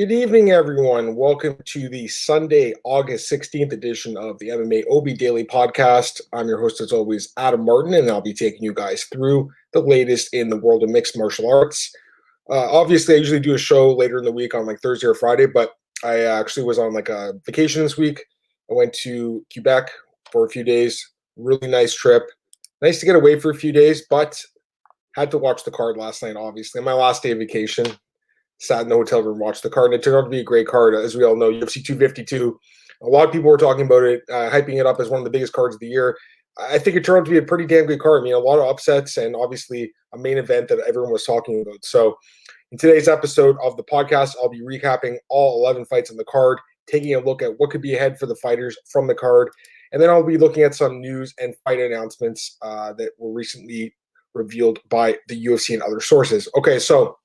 Good evening, everyone. Welcome to the Sunday, August 16th edition of the MMA OB Daily Podcast. I'm your host, as always, Adam Martin, and I'll be taking you guys through the latest in the world of mixed martial arts. Uh, obviously, I usually do a show later in the week on like Thursday or Friday, but I actually was on like a vacation this week. I went to Quebec for a few days. Really nice trip. Nice to get away for a few days, but had to watch the card last night, obviously. My last day of vacation sat in the hotel room, watched the card, and it turned out to be a great card. As we all know, UFC 252. A lot of people were talking about it, uh, hyping it up as one of the biggest cards of the year. I think it turned out to be a pretty damn good card. I mean, a lot of upsets and obviously a main event that everyone was talking about. So, in today's episode of the podcast, I'll be recapping all 11 fights on the card, taking a look at what could be ahead for the fighters from the card, and then I'll be looking at some news and fight announcements uh, that were recently revealed by the UFC and other sources. Okay, so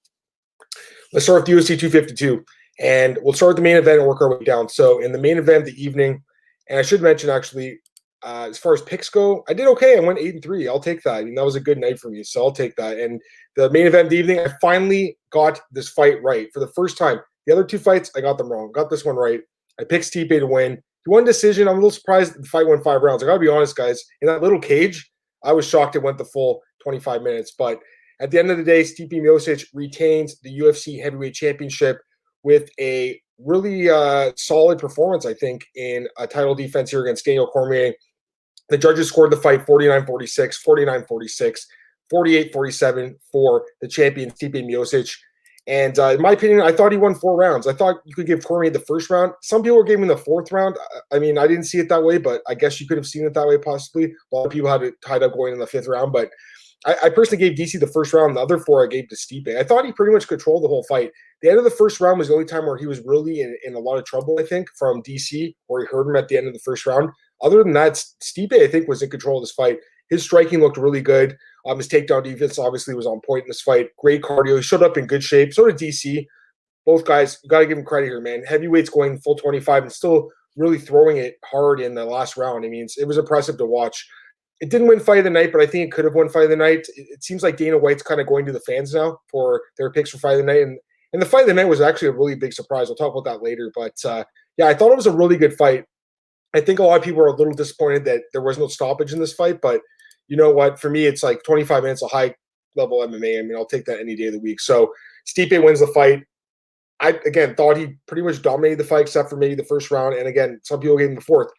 Let's start with UFC 252, and we'll start with the main event and work our way down. So, in the main event, the evening, and I should mention actually, uh, as far as picks go, I did okay. I went eight and three. I'll take that. I mean, that was a good night for me, so I'll take that. And the main event the evening, I finally got this fight right for the first time. The other two fights, I got them wrong. Got this one right. I picked Stipe to win. He won decision. I'm a little surprised the fight went five rounds. I gotta be honest, guys. In that little cage, I was shocked it went the full 25 minutes, but at the end of the day, Stipe Miocic retains the UFC Heavyweight Championship with a really uh, solid performance, I think, in a title defense here against Daniel Cormier. The judges scored the fight 49 46, 49 46, 48 47 for the champion, Stipe Miocic. And uh, in my opinion, I thought he won four rounds. I thought you could give Cormier the first round. Some people were giving the fourth round. I mean, I didn't see it that way, but I guess you could have seen it that way possibly. A lot of people had it tied up going in the fifth round, but I, I, personally gave DC the first round. The other four I gave to Stipe. I thought he pretty much controlled the whole fight. The end of the first round was the only time where he was really in, in a lot of trouble, I think, from DC, where he hurt him at the end of the first round. Other than that, Stipe, I think, was in control of this fight. His striking looked really good. Um, his takedown defense obviously was on point in this fight. Great cardio. He showed up in good shape. So did DC. Both guys, got to give him credit here, man. Heavyweights going full 25 and still really throwing it hard in the last round. I mean, it was impressive to watch it didn't win fight of the night, but I think it could have won fight of the night. It, it seems like Dana White's kind of going to the fans now for their picks for fight of the night, and and the fight of the night was actually a really big surprise. We'll talk about that later, but uh, yeah, I thought it was a really good fight. I think a lot of people are a little disappointed that there was no stoppage in this fight, but you know what? For me, it's like 25 minutes of high level MMA. I mean, I'll take that any day of the week. So Stipe wins the fight. I again thought he pretty much dominated the fight except for maybe the first round. And again, some people gave him the fourth.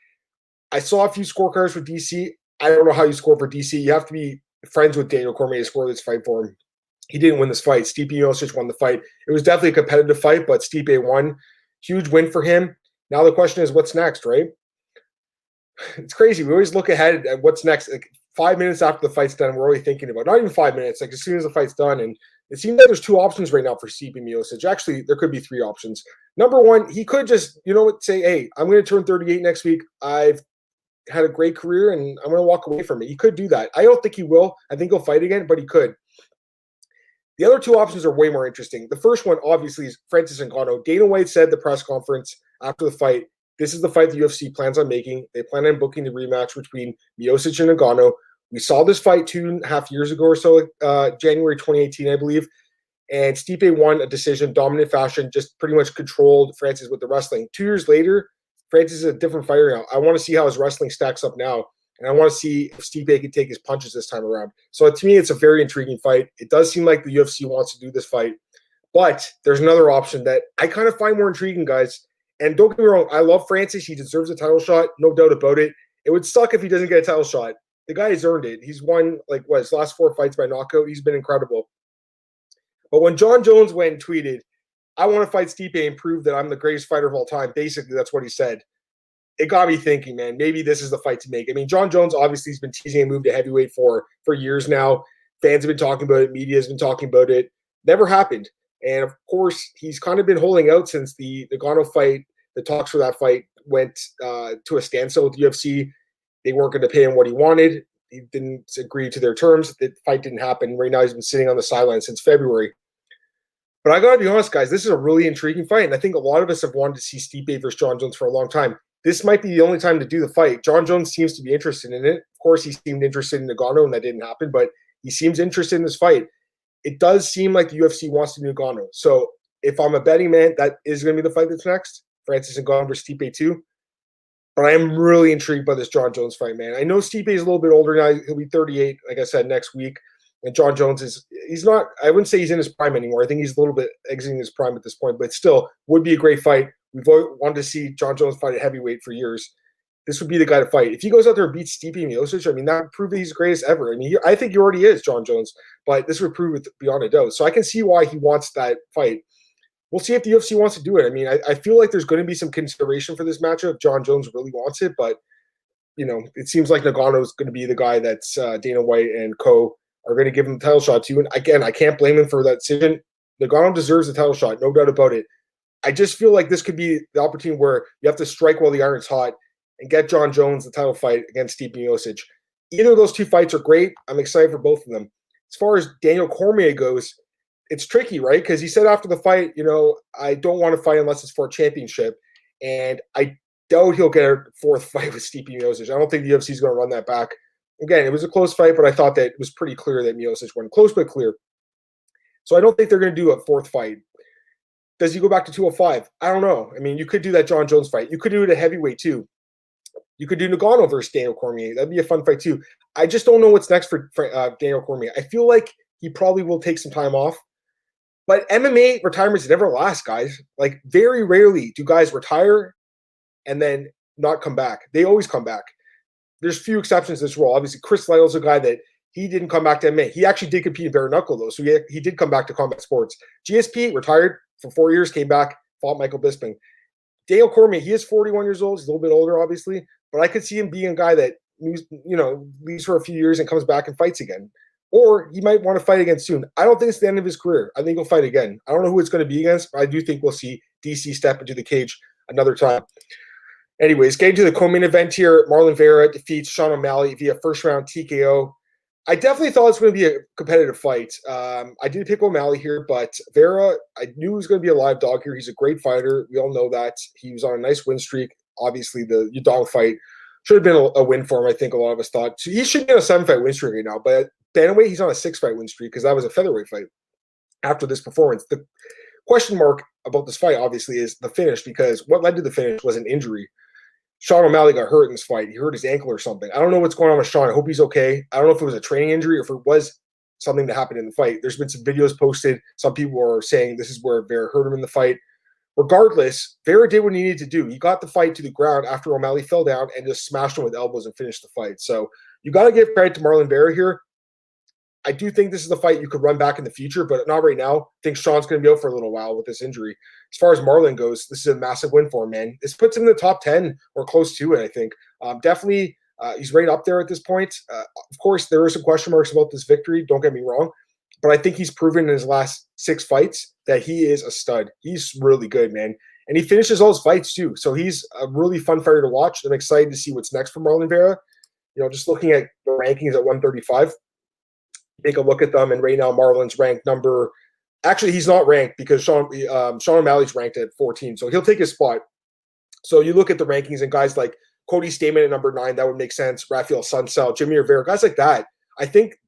I saw a few scorecards for DC. I don't know how you score for DC. You have to be friends with Daniel Cormier to score this fight for him. He didn't win this fight. Stipe Miocic won the fight. It was definitely a competitive fight, but Stipe A won. Huge win for him. Now the question is, what's next, right? It's crazy. We always look ahead at what's next. Like five minutes after the fight's done, we're already thinking about not even five minutes. Like as soon as the fight's done, and it seems like there's two options right now for Stipe Miocic. Actually, there could be three options. Number one, he could just, you know what, say, hey, I'm going to turn 38 next week. I've had a great career and I'm going to walk away from it. He could do that. I don't think he will. I think he'll fight again, but he could. The other two options are way more interesting. The first one, obviously, is Francis Ngannou. Dana White said the press conference after the fight, this is the fight the UFC plans on making. They plan on booking the rematch between Miocic and Ngannou. We saw this fight two and a half years ago or so, uh, January 2018, I believe. And Stipe won a decision, dominant fashion, just pretty much controlled Francis with the wrestling. Two years later, Francis is a different fighter now. I want to see how his wrestling stacks up now. And I want to see if Stipe can take his punches this time around. So to me, it's a very intriguing fight. It does seem like the UFC wants to do this fight. But there's another option that I kind of find more intriguing, guys. And don't get me wrong, I love Francis. He deserves a title shot, no doubt about it. It would suck if he doesn't get a title shot. The guy has earned it. He's won like what his last four fights by knockout. He's been incredible. But when Jon Jones went and tweeted, I want to fight Stipe and prove that I'm the greatest fighter of all time. Basically, that's what he said. It got me thinking, man. Maybe this is the fight to make. I mean, Jon Jones obviously has been teasing a move to heavyweight for for years now. Fans have been talking about it. Media has been talking about it. Never happened. And of course, he's kind of been holding out since the the Ngannou fight. The talks for that fight went uh, to a standstill with UFC. They weren't going to pay him what he wanted. He didn't agree to their terms. The fight didn't happen. Right now, he's been sitting on the sideline since February. But I gotta be honest, guys, this is a really intriguing fight. And I think a lot of us have wanted to see Stipe versus Jon Jones for a long time. This might be the only time to do the fight. Jon Jones seems to be interested in it. Of course, he seemed interested in Ngannou, and that didn't happen, but he seems interested in this fight. It does seem like the UFC wants to do Ngannou. So if I'm a betting man, that is going to be the fight that's next. Francis and Ngannou versus Stipe 2. But I am really intrigued by this Jon Jones fight, man. I know Stipe is a little bit older now. He'll be 38, like I said, next week. And Jon Jones is he's not I wouldn't say he's in his prime anymore. I think he's a little bit exiting his prime at this point, but still would be a great fight. We've wanted to see Jon Jones fight at heavyweight for years. This would be the guy to fight. If he goes out there and beats Stipe Miocic, I mean, that would prove he's the greatest ever. I mean, he, I think he already is, Jon Jones, but this would prove it beyond a doubt. So I can see why he wants that fight. We'll see if the UFC wants to do it. I mean, I, I feel like there's going to be some consideration for this matchup. Jon Jones really wants it, but you know, it seems like Ngannou is going to be the guy that's uh, Dana White and Co are going to give him the title shot too. And again, I can't blame him for that decision. Ngannou deserves the title shot, no doubt about it. I just feel like this could be the opportunity where you have to strike while the iron's hot and get Jon Jones the title fight against Stipe Miocic. Either of those two fights are great. I'm excited for both of them. As far as Daniel Cormier goes, it's tricky, right? Because he said after the fight, you know, I don't want to fight unless it's for a championship. And I doubt he'll get a fourth fight with Stipe Miocic. I don't think the UFC is going to run that back. Again, it was a close fight, but I thought that it was pretty clear that Miocic won. Close but clear. So I don't think they're going to do a fourth fight. Does he go back to 205? I don't know. I mean, you could do that Jon Jones fight. You could do it at heavyweight too. You could do Ngannou versus Daniel Cormier. That'd be a fun fight too. I just don't know what's next for uh, Daniel Cormier. I feel like he probably will take some time off. But MMA retirements never last, guys. Like very rarely do guys retire and then not come back. They always come back. There's few exceptions to this rule. Obviously, Chris Lytle's a guy that he didn't come back to MMA. He actually did compete in bare knuckle though, so he, he did come back to combat sports. GSP retired for four years, came back, fought Michael Bisping. Dale Cormier, he is 41 years old. He's a little bit older, obviously, but I could see him being a guy that you know leaves for a few years and comes back and fights again. Or he might want to fight again soon. I don't think it's the end of his career. I think he'll fight again. I don't know who it's going to be against, but I do think we'll see DC step into the cage another time. Anyways, getting to the co-main event here, Marlon Vera defeats Sean O'Malley via first round TKO. I definitely thought it was going to be a competitive fight. Um, I did pick O'Malley here, but Vera, I knew he was going to be a live dog here. He's a great fighter. We all know that. He was on a nice win streak. Obviously, the Yadong fight should have been a, a, win for him. I think a lot of us thought so he should be on a seven fight win streak right now. But bantamweight, he's on a six fight win streak because that was a featherweight fight. After this performance, the question mark about this fight obviously is the finish because what led to the finish was an injury. Sean O'Malley got hurt in this fight. He hurt his ankle or something. I don't know what's going on with Sean. I hope he's okay. I don't know if it was a training injury or if it was something that happened in the fight. There's been some videos posted. Some people are saying this is where Vera hurt him in the fight. Regardless, Vera did what he needed to do. He got the fight to the ground after O'Malley fell down and just smashed him with elbows and finished the fight. So you got to give credit to Marlon Vera here. I do think this is a fight you could run back in the future, but not right now. I think Sean's going to be out for a little while with this injury. As far as Marlon goes, this is a massive win for him, man. This puts him in the top 10 or close to it, I think. Um, definitely, uh, he's right up there at this point. Uh, of course, there are some question marks about this victory. Don't get me wrong. But I think he's proven in his last six fights that he is a stud. He's really good, man. And he finishes all his fights too. So he's a really fun fighter to watch. I'm excited to see what's next for Marlon Vera. You know, just looking at the rankings at 135, take a look at them. And right now, Marlon's ranked number. Actually, he's not ranked because Sean um, Sean O'Malley's ranked at 14, so he'll take his spot. So you look at the rankings and guys like Cody Stamann at number nine, that would make sense. Raphael Assunção, Jimmy Rivera, guys like that. I think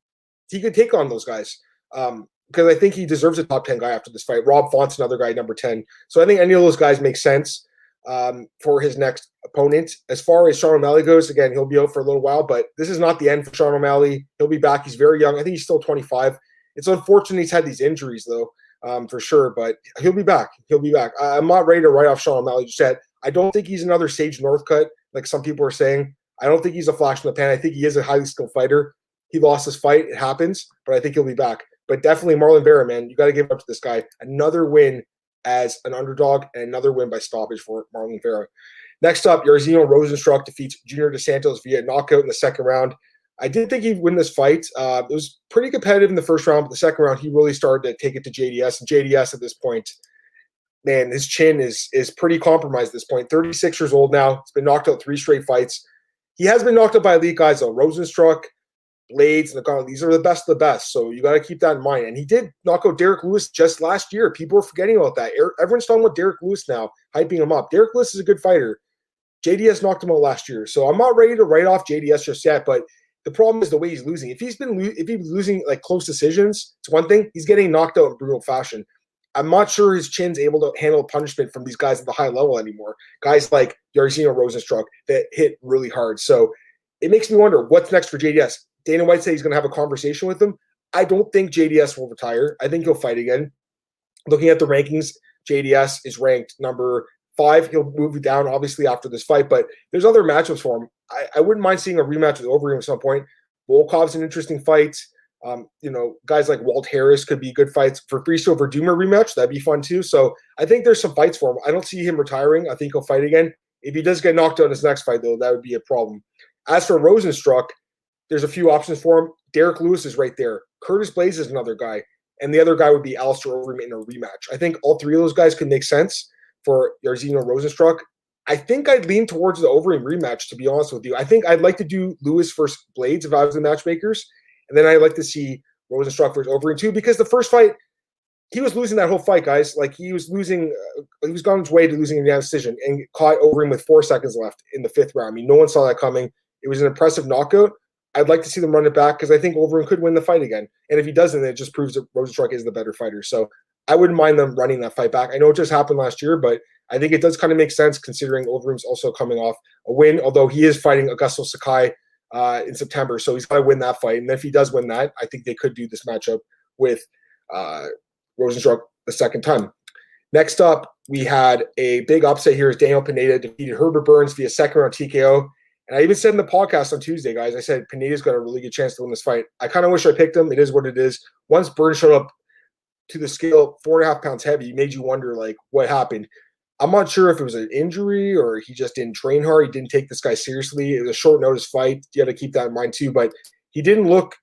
he could take on those guys um, because I think he deserves a top 10 guy after this fight. Rob Font's another guy, number 10. So I think any of those guys make sense um, for his next opponent. As far as Sean O'Malley goes, again, he'll be out for a little while, but this is not the end for Sean O'Malley. He'll be back. He's very young. I think he's still 25. It's unfortunate he's had these injuries, though, um, for sure, but he'll be back. He'll be back. I'm not ready to write off Sean O'Malley just yet. I don't think he's another Sage Northcutt, like some people are saying. I don't think he's a flash in the pan. I think he is a highly skilled fighter. He lost his fight. It happens, but I think he'll be back. But definitely Marlon Vera, man, you got to give up to this guy. Another win as an underdog and another win by stoppage for Marlon Vera. Next up, Jairzinho Rozenstruik defeats Junior Dos Santos via knockout in the second round. I did think he'd win this fight. Uh, it was pretty competitive in the first round, but the second round he really started to take it to JDS. And JDS at this point, man, his chin is is pretty compromised at this point. 36 years old now. He's been knocked out three straight fights. He has been knocked out by elite guys though. Rozenstruik, Blaydes, Ngannou, these are the best of the best. So you got to keep that in mind. And he did knock out Derek Lewis just last year. People are forgetting about that. Er, everyone's talking about Derek Lewis now, hyping him up. Derek Lewis is a good fighter. JDS knocked him out last year. So I'm not ready to write off JDS just yet, but the problem is the way he's losing. If he's been lo- if he's losing like close decisions, it's one thing. He's getting knocked out in brutal fashion. I'm not sure his chin's able to handle punishment from these guys at the high level anymore. Guys like Jairzinho Rozenstruik that hit really hard. So it makes me wonder what's next for JDS. Dana White said he's going to have a conversation with him. I don't think JDS will retire. I think he'll fight again. Looking at the rankings, JDS is ranked number five. He'll move down obviously after this fight, but there's other matchups for him. I, I wouldn't mind seeing a rematch with Overeem at some point. Volkov's an interesting fight. Um, you know, guys like Walt Harris could be good fights for Fabricio Werdummer rematch. That'd be fun too. So I think there's some fights for him. I don't see him retiring. I think he'll fight again. If he does get knocked out in his next fight, though, that would be a problem. As for Rozenstruik, there's a few options for him. Derek Lewis is right there. Curtis Blaydes is another guy. And the other guy would be Alistair Overeem in a rematch. I think all three of those guys could make sense for Jairzinho Rozenstruik. I think I'd lean towards the Overeem rematch, to be honest with you. I think I'd like to do Lewis versus Blaydes if I was the matchmakers. And then I'd like to see Rozenstruik versus Overeem too, because the first fight, he was losing that whole fight, guys. Like he was losing, uh, he was on his way to losing a decision and caught Overeem with four seconds left in the fifth round. I mean, no one saw that coming. It was an impressive knockout. I'd like to see them run it back because I think Overeem could win the fight again. And if he doesn't, it just proves that Rozenstruik is the better fighter. So I wouldn't mind them running that fight back. I know it just happened last year, but I think it does kind of make sense considering Overeem's also coming off a win, although he is fighting Augusto Sakai uh, in September. So he's got to win that fight. And if he does win that, I think they could do this matchup with uh, Rozenstruik the second time. Next up, we had a big upset here as Daniel Pineda defeated Herbert Burns via second round TKO. And I even said in the podcast on Tuesday, guys, I said Pineda's got a really good chance to win this fight. I kind of wish I picked him. It is what it is. Once Burns showed up to the scale, four and a half pounds heavy, made you wonder like what happened. I'm not sure if it was an injury or he just didn't train hard. He didn't take this guy seriously. It was a short notice fight. You got to keep that in mind too. But he didn't look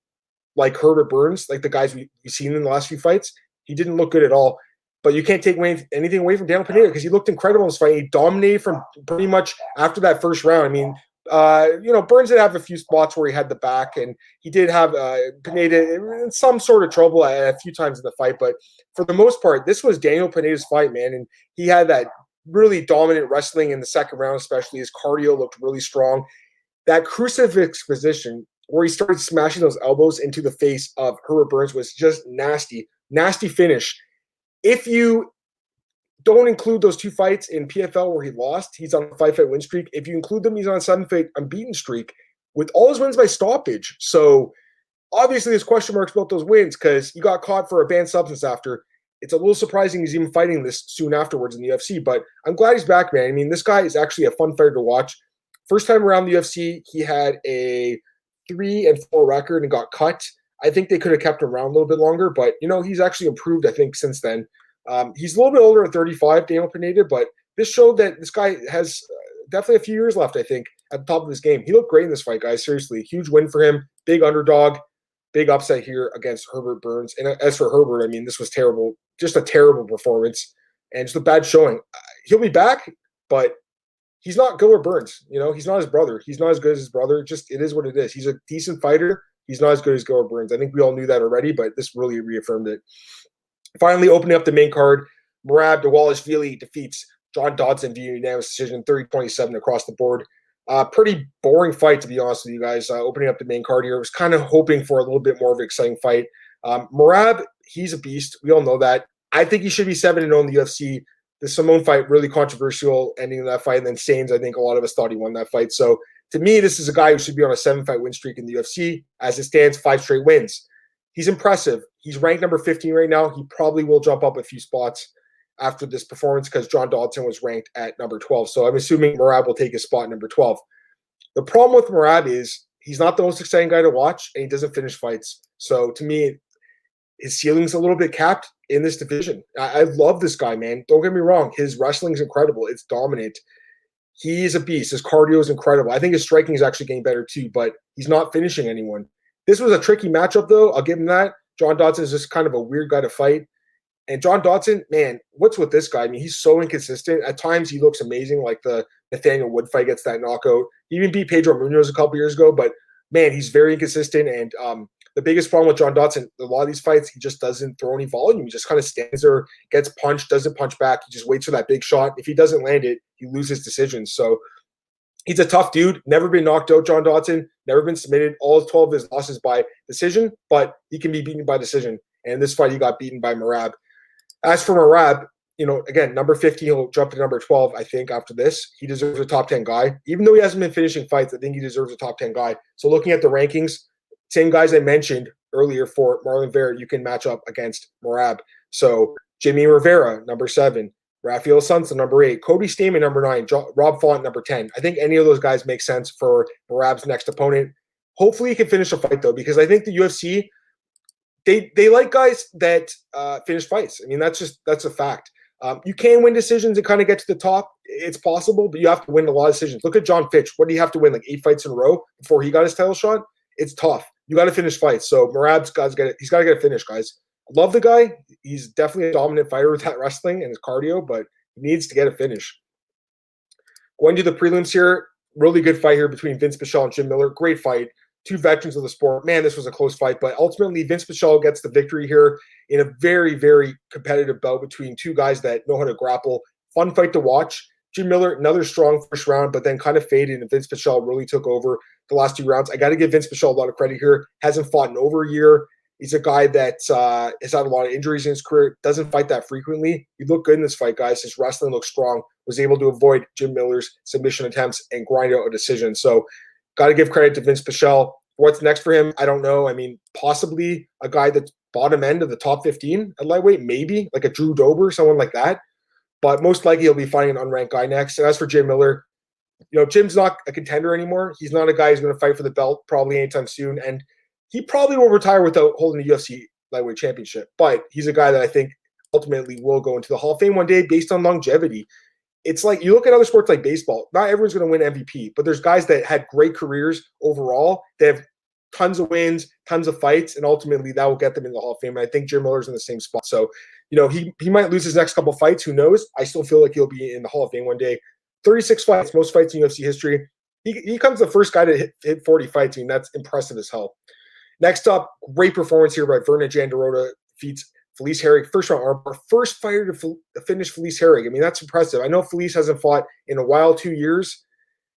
like Herbert Burns, like the guys we, have seen in the last few fights. He didn't look good at all. But you can't take away anything away from Daniel Pineda because he looked incredible in this fight. He dominated from pretty much after that first round. I mean, uh, you know, Burns did have a few spots where he had the back, and he did have uh, Pineda in some sort of trouble a few times in the fight. But for the most part, this was Daniel Pineda's fight, man, and he had that really dominant wrestling in the second round, especially his cardio looked really strong. That crucifix position where he started smashing those elbows into the face of Herbert Burns was just nasty, nasty finish. If you don't include those two fights in PFL where he lost, he's on a five fight win streak. If you include them, he's on a seven fight unbeaten streak with all his wins by stoppage. So obviously, there's question marks about those wins because he got caught for a banned substance after it's a little surprising he's even fighting this soon afterwards in the UFC, but I'm glad he's back, man. I mean, this guy is actually a fun fighter to watch. First time around the UFC, he had a three and four record and got cut. I think they could have kept him around a little bit longer, but you know, he's actually improved, I think, since then. Um, he's a little bit older at 35, Daniel Pineda, but this showed that this guy has uh, definitely a few years left, I think, at the top of his game. He looked great in this fight, guys. Seriously, huge win for him. Big underdog big upset here against Herbert Burns. And as for Herbert, I mean, this was terrible, just a terrible performance and just a bad showing. He'll be back, but he's not Gilbert Burns. You know, he's not his brother. He's not as good as his brother. Just it is what it is. He's a decent fighter. He's not as good as Gilbert Burns. I think we all knew that already, but this really reaffirmed it. Finally, opening up the main card, Merab Dvalishvili defeats John Dodson via unanimous decision 30 27 across the board. Uh, pretty boring fight, to be honest with you guys. Uh, opening up the main card here, I was kind of hoping for a little bit more of an exciting fight. Um, Merab, he's a beast. We all know that. I think he should be 7 0 in the UFC. The Simone fight, really controversial ending of that fight. And then Saenz, I think a lot of us thought he won that fight. So to me, this is a guy who should be on a seven fight win streak in the UFC. As it stands, five straight wins. He's impressive. He's ranked number 15 right now. He probably will jump up a few spots after this performance because John Dodson was ranked at number 12. So I'm assuming Merab will take his spot number 12. The problem with Merab is he's not the most exciting guy to watch and he doesn't finish fights. So to me, his ceiling's a little bit capped in this division. I, I love this guy, man. Don't get me wrong. His wrestling is incredible. It's dominant. He's a beast. His cardio is incredible. I think his striking is actually getting better too, but he's not finishing anyone. This was a tricky matchup, though. I'll give him that. John Dodson is just kind of a weird guy to fight. And John Dodson, man, what's with this guy? I mean, he's so inconsistent. At times, he looks amazing, like the Nathaniel Wood fight gets that knockout. He even beat Pedro Munhoz a couple years ago, but man, he's very inconsistent. And um, the biggest problem with John Dodson, a lot of these fights, he just doesn't throw any volume. He just kind of stands there, gets punched, doesn't punch back. He just waits for that big shot. If he doesn't land it, he loses decisions. So he's a tough dude. Never been knocked out, John Dodson. Never been submitted. All 12 of his losses by decision, but he can be beaten by decision. And this fight, he got beaten by Merab. As for Merab, you know, again, number 15, he'll jump to number 12, I think, after this. He deserves a top 10 guy. Even though he hasn't been finishing fights, I think he deserves a top 10 guy. So looking at the rankings, same guys I mentioned earlier for Marlon Vera, you can match up against Merab. So Jimmy Rivera, number seven. Raphael Assunção, number eight. Cody Stamann, number nine. Jo- Rob Font, number 10. I think any of those guys make sense for Merab's next opponent. Hopefully he can finish a fight, though, because I think the UFC, they they like guys that uh, finish fights. I mean, that's just that's a fact. Um, you can win decisions and kind of get to the top. It's possible, but you have to win a lot of decisions. Look at John Fitch. What do you have to win? Like eight fights in a row before he got his title shot? It's tough. You got to finish fights. So Merab's got to get it. He's got to get a finish, guys. Love the guy. He's definitely a dominant fighter with that wrestling and his cardio, but he needs to get a finish. Going to the prelims here. Really good fight here between Vinc Pichel and Jim Miller. Great fight two veterans of the sport. Man, this was a close fight, but ultimately Vinc Pichel gets the victory here in a very, very competitive bout between two guys that know how to grapple. Fun fight to watch. Jim Miller, another strong first round, but then kind of faded, and Vinc Pichel really took over the last two rounds. I got to give Vinc Pichel a lot of credit here. Hasn't fought in over a year. He's a guy that uh, has had a lot of injuries in his career. Doesn't fight that frequently. He looked good in this fight, guys. His wrestling looked strong. Was able to avoid Jim Miller's submission attempts and grind out a decision. So Got to give credit to Vinc Pichel. What's next for him? I don't know. I mean, possibly a guy that's bottom end of the top 15 at lightweight, maybe like a Drew Dober, someone like that. But most likely he'll be fighting an unranked guy next. And as for Jim Miller, you know, Jim's not a contender anymore. He's not a guy who's going to fight for the belt probably anytime soon. And he probably will retire without holding the UFC lightweight championship. But he's a guy that I think ultimately will go into the Hall of Fame one day based on longevity it's like you look at other sports like baseball, not everyone's going to win MVP, but there's guys that had great careers overall. They have tons of wins, tons of fights, and ultimately that will get them in the Hall of Fame. And I think Jim Miller's in the same spot. So, you know, he he might lose his next couple fights. Who knows? I still feel like he'll be in the Hall of Fame one day. 36 fights, most fights in UFC history. He, he comes the first guy to hit, hit 40 fights. I mean, that's impressive as hell. Next up, great performance here by Virna Jandiroba defeats Felice Herrig, first round armbar, first fighter to finish Felice Herrig. I mean, that's impressive. I know Felice hasn't fought in a while, two years.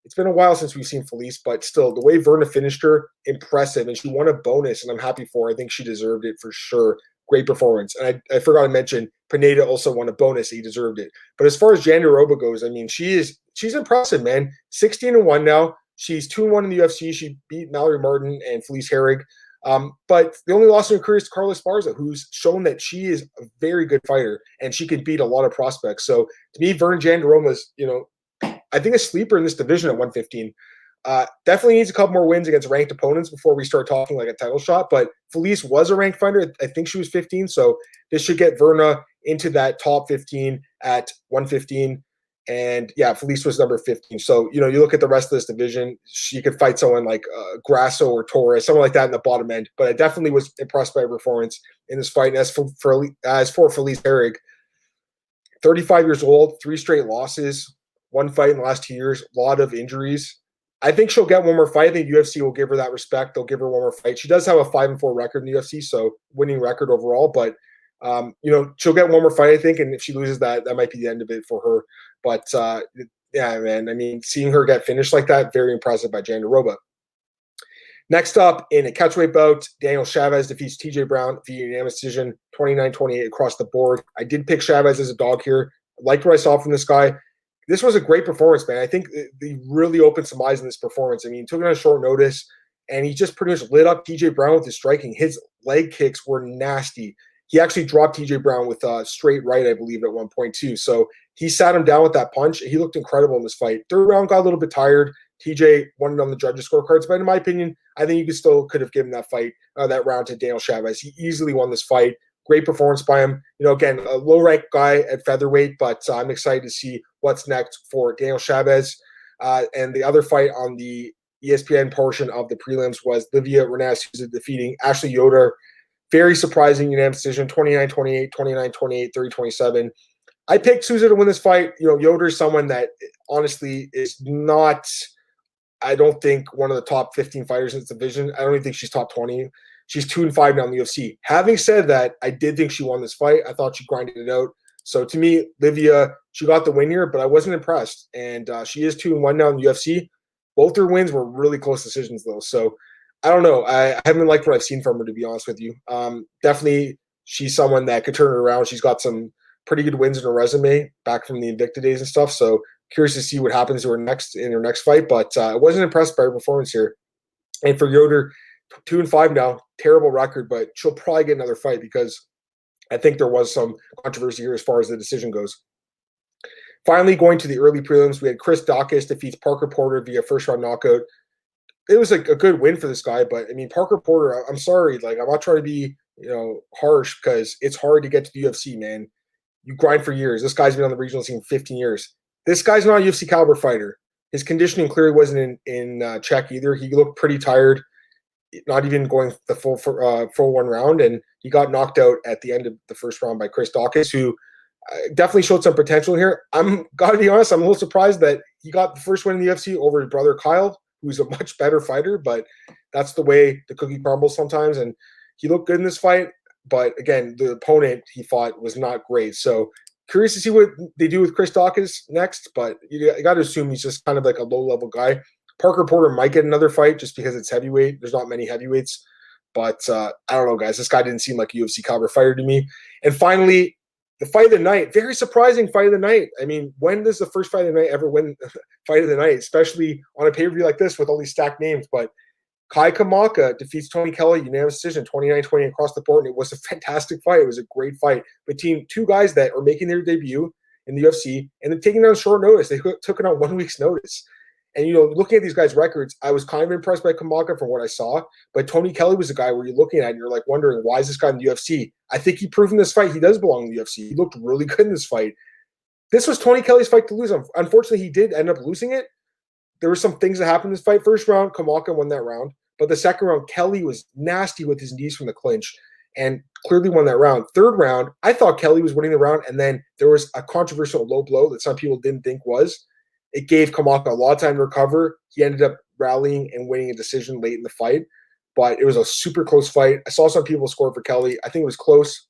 It's been a while since we've seen Felice, but still, the way Virna finished her, impressive. And she won a bonus, and I'm happy for her. I think she deserved it for sure. Great performance. And I, I forgot to mention, Pineda also won a bonus. He deserved it. But as far as Jandiroba goes, I mean, she is she's impressive, man. 16 and 1 now. She's 2 and 1 in the UFC. She beat Mallory Martin and Felice Herrig. Um, but the only loss in her career is Carla Esparza, who's shown that she is a very good fighter and she can beat a lot of prospects. So to me, Vern Jandiroba is, you know, I think a sleeper in this division at 115. Uh, definitely needs a couple more wins against ranked opponents before we start talking like a title shot. But Felice was a ranked fighter. I think she was 15. So this should get Virna into that top 15 at 115. And yeah, Felice was number 15. So, you know, you look at the rest of this division, she could fight someone like uh, Grasso or Torres, someone like that in the bottom end. But I definitely was impressed by her performance in this fight. And as for, for as for Felice Herrig, 35 years old, three straight losses, one fight in the last two years, a lot of injuries. I think she'll get one more fight. I think UFC will give her that respect. They'll give her one more fight. She does have a five and four record in the UFC, so winning record overall. But um, you know, she'll get one more fight, I think, and if she loses that, that might be the end of it for her. But uh, yeah, man, I mean, seeing her get finished like that, very impressive by Jandiroba. Next up, in a catchweight bout, Daniel Chavez defeats TJ Brown via unanimous decision, 29-28 across the board. I did pick Chavez as a dog here. I liked what I saw from this guy. This was a great performance, man. I think he really opened some eyes in this performance. I mean, took it on short notice, and he just pretty much lit up TJ Brown with his striking. His leg kicks were nasty he actually dropped TJ Brown with a straight right, I believe, at one point too. So he sat him down with that punch. He looked incredible in this fight. Third round got a little bit tired. TJ won it on the judges' scorecards, but in my opinion, I think you could still could have given that fight, uh, that round to Daniel Chavez. He easily won this fight. Great performance by him. You know, again, a low ranked guy at featherweight, but uh, I'm excited to see what's next for Daniel Chavez. Uh, and the other fight on the ESPN portion of the prelims was Livia Renes, who's defeating Ashley Yoder very surprising unanimous decision 29 28, 29 28, 30 27. I picked Souza to win this fight. You know, Yoder is someone that honestly is not, I don't think, one of the top 15 fighters in this division. I don't even think she's top 20. She's two and five now in the UFC. Having said that, I did think she won this fight. I thought she grinded it out. So to me, Livia, she got the win here, but I wasn't impressed. And uh, she is two and one now in the UFC. Both her wins were really close decisions, though. So I don't know. I, I haven't liked what I've seen from her to be honest with you. Um, definitely, she's someone that could turn it around. She's got some pretty good wins in her resume back from the Invicta days and stuff. So curious to see what happens to her next in her next fight. But uh, I wasn't impressed by her performance here. And for Yoder, two and five now, terrible record, but she'll probably get another fight because I think there was some controversy here as far as the decision goes. Finally, going to the early prelims, we had Chris Daukaus defeats Parker Porter via first round knockout. It was a, a good win for this guy, but I mean Parker Porter. I'm sorry, like I'm not trying to be you know harsh because it's hard to get to the UFC, man. You grind for years. This guy's been on the regional scene 15 years. This guy's not a UFC caliber fighter. His conditioning clearly wasn't in in uh, check either. He looked pretty tired, not even going the full for, uh, full one round, and he got knocked out at the end of the first round by Chris Daukaus, who uh, definitely showed some potential here. I'm gotta be honest, I'm a little surprised that he got the first win in the UFC over his brother Kyle, who's a much better fighter, but that's the way the cookie crumbles sometimes. And he looked good in this fight, but again, the opponent he fought was not great. So curious to see what they do with Chris Daukaus next, but you got to assume he's just kind of like a low level guy. Parker Porter might get another fight just because it's heavyweight. There's not many heavyweights, but uh, I don't know, guys. This guy didn't seem like a UFC caliber fighter to me. And finally, the fight of the night, very surprising fight of the night. I mean, when does the first fight of the night ever win fight of the night, especially on a pay per view like this with all these stacked names? But Kai Kamaka defeats Tony Kelly, unanimous decision, 29 20 across the board. And it was a fantastic fight. It was a great fight between two guys that are making their debut in the UFC and they're taking on short notice. They took it on one week's notice. And, you know, looking at these guys' records, I was kind of impressed by Kamaka from what I saw. But Tony Kelly was a guy where you're looking at and you're like wondering, why is this guy in the UFC? I think he proved in this fight he does belong in the UFC. He looked really good in this fight. This was Tony Kelly's fight to lose. Unfortunately, he did end up losing it. There were some things that happened in this fight. First round, Kamaka won that round. But the second round, Kelly was nasty with his knees from the clinch and clearly won that round. Third round, I thought Kelly was winning the round, and then there was a controversial low blow that some people didn't think was. It gave Kamaka a lot of time to recover. He ended up rallying and winning a decision late in the fight, but it was a super close fight. I saw some people score for Kelly. I think it was close.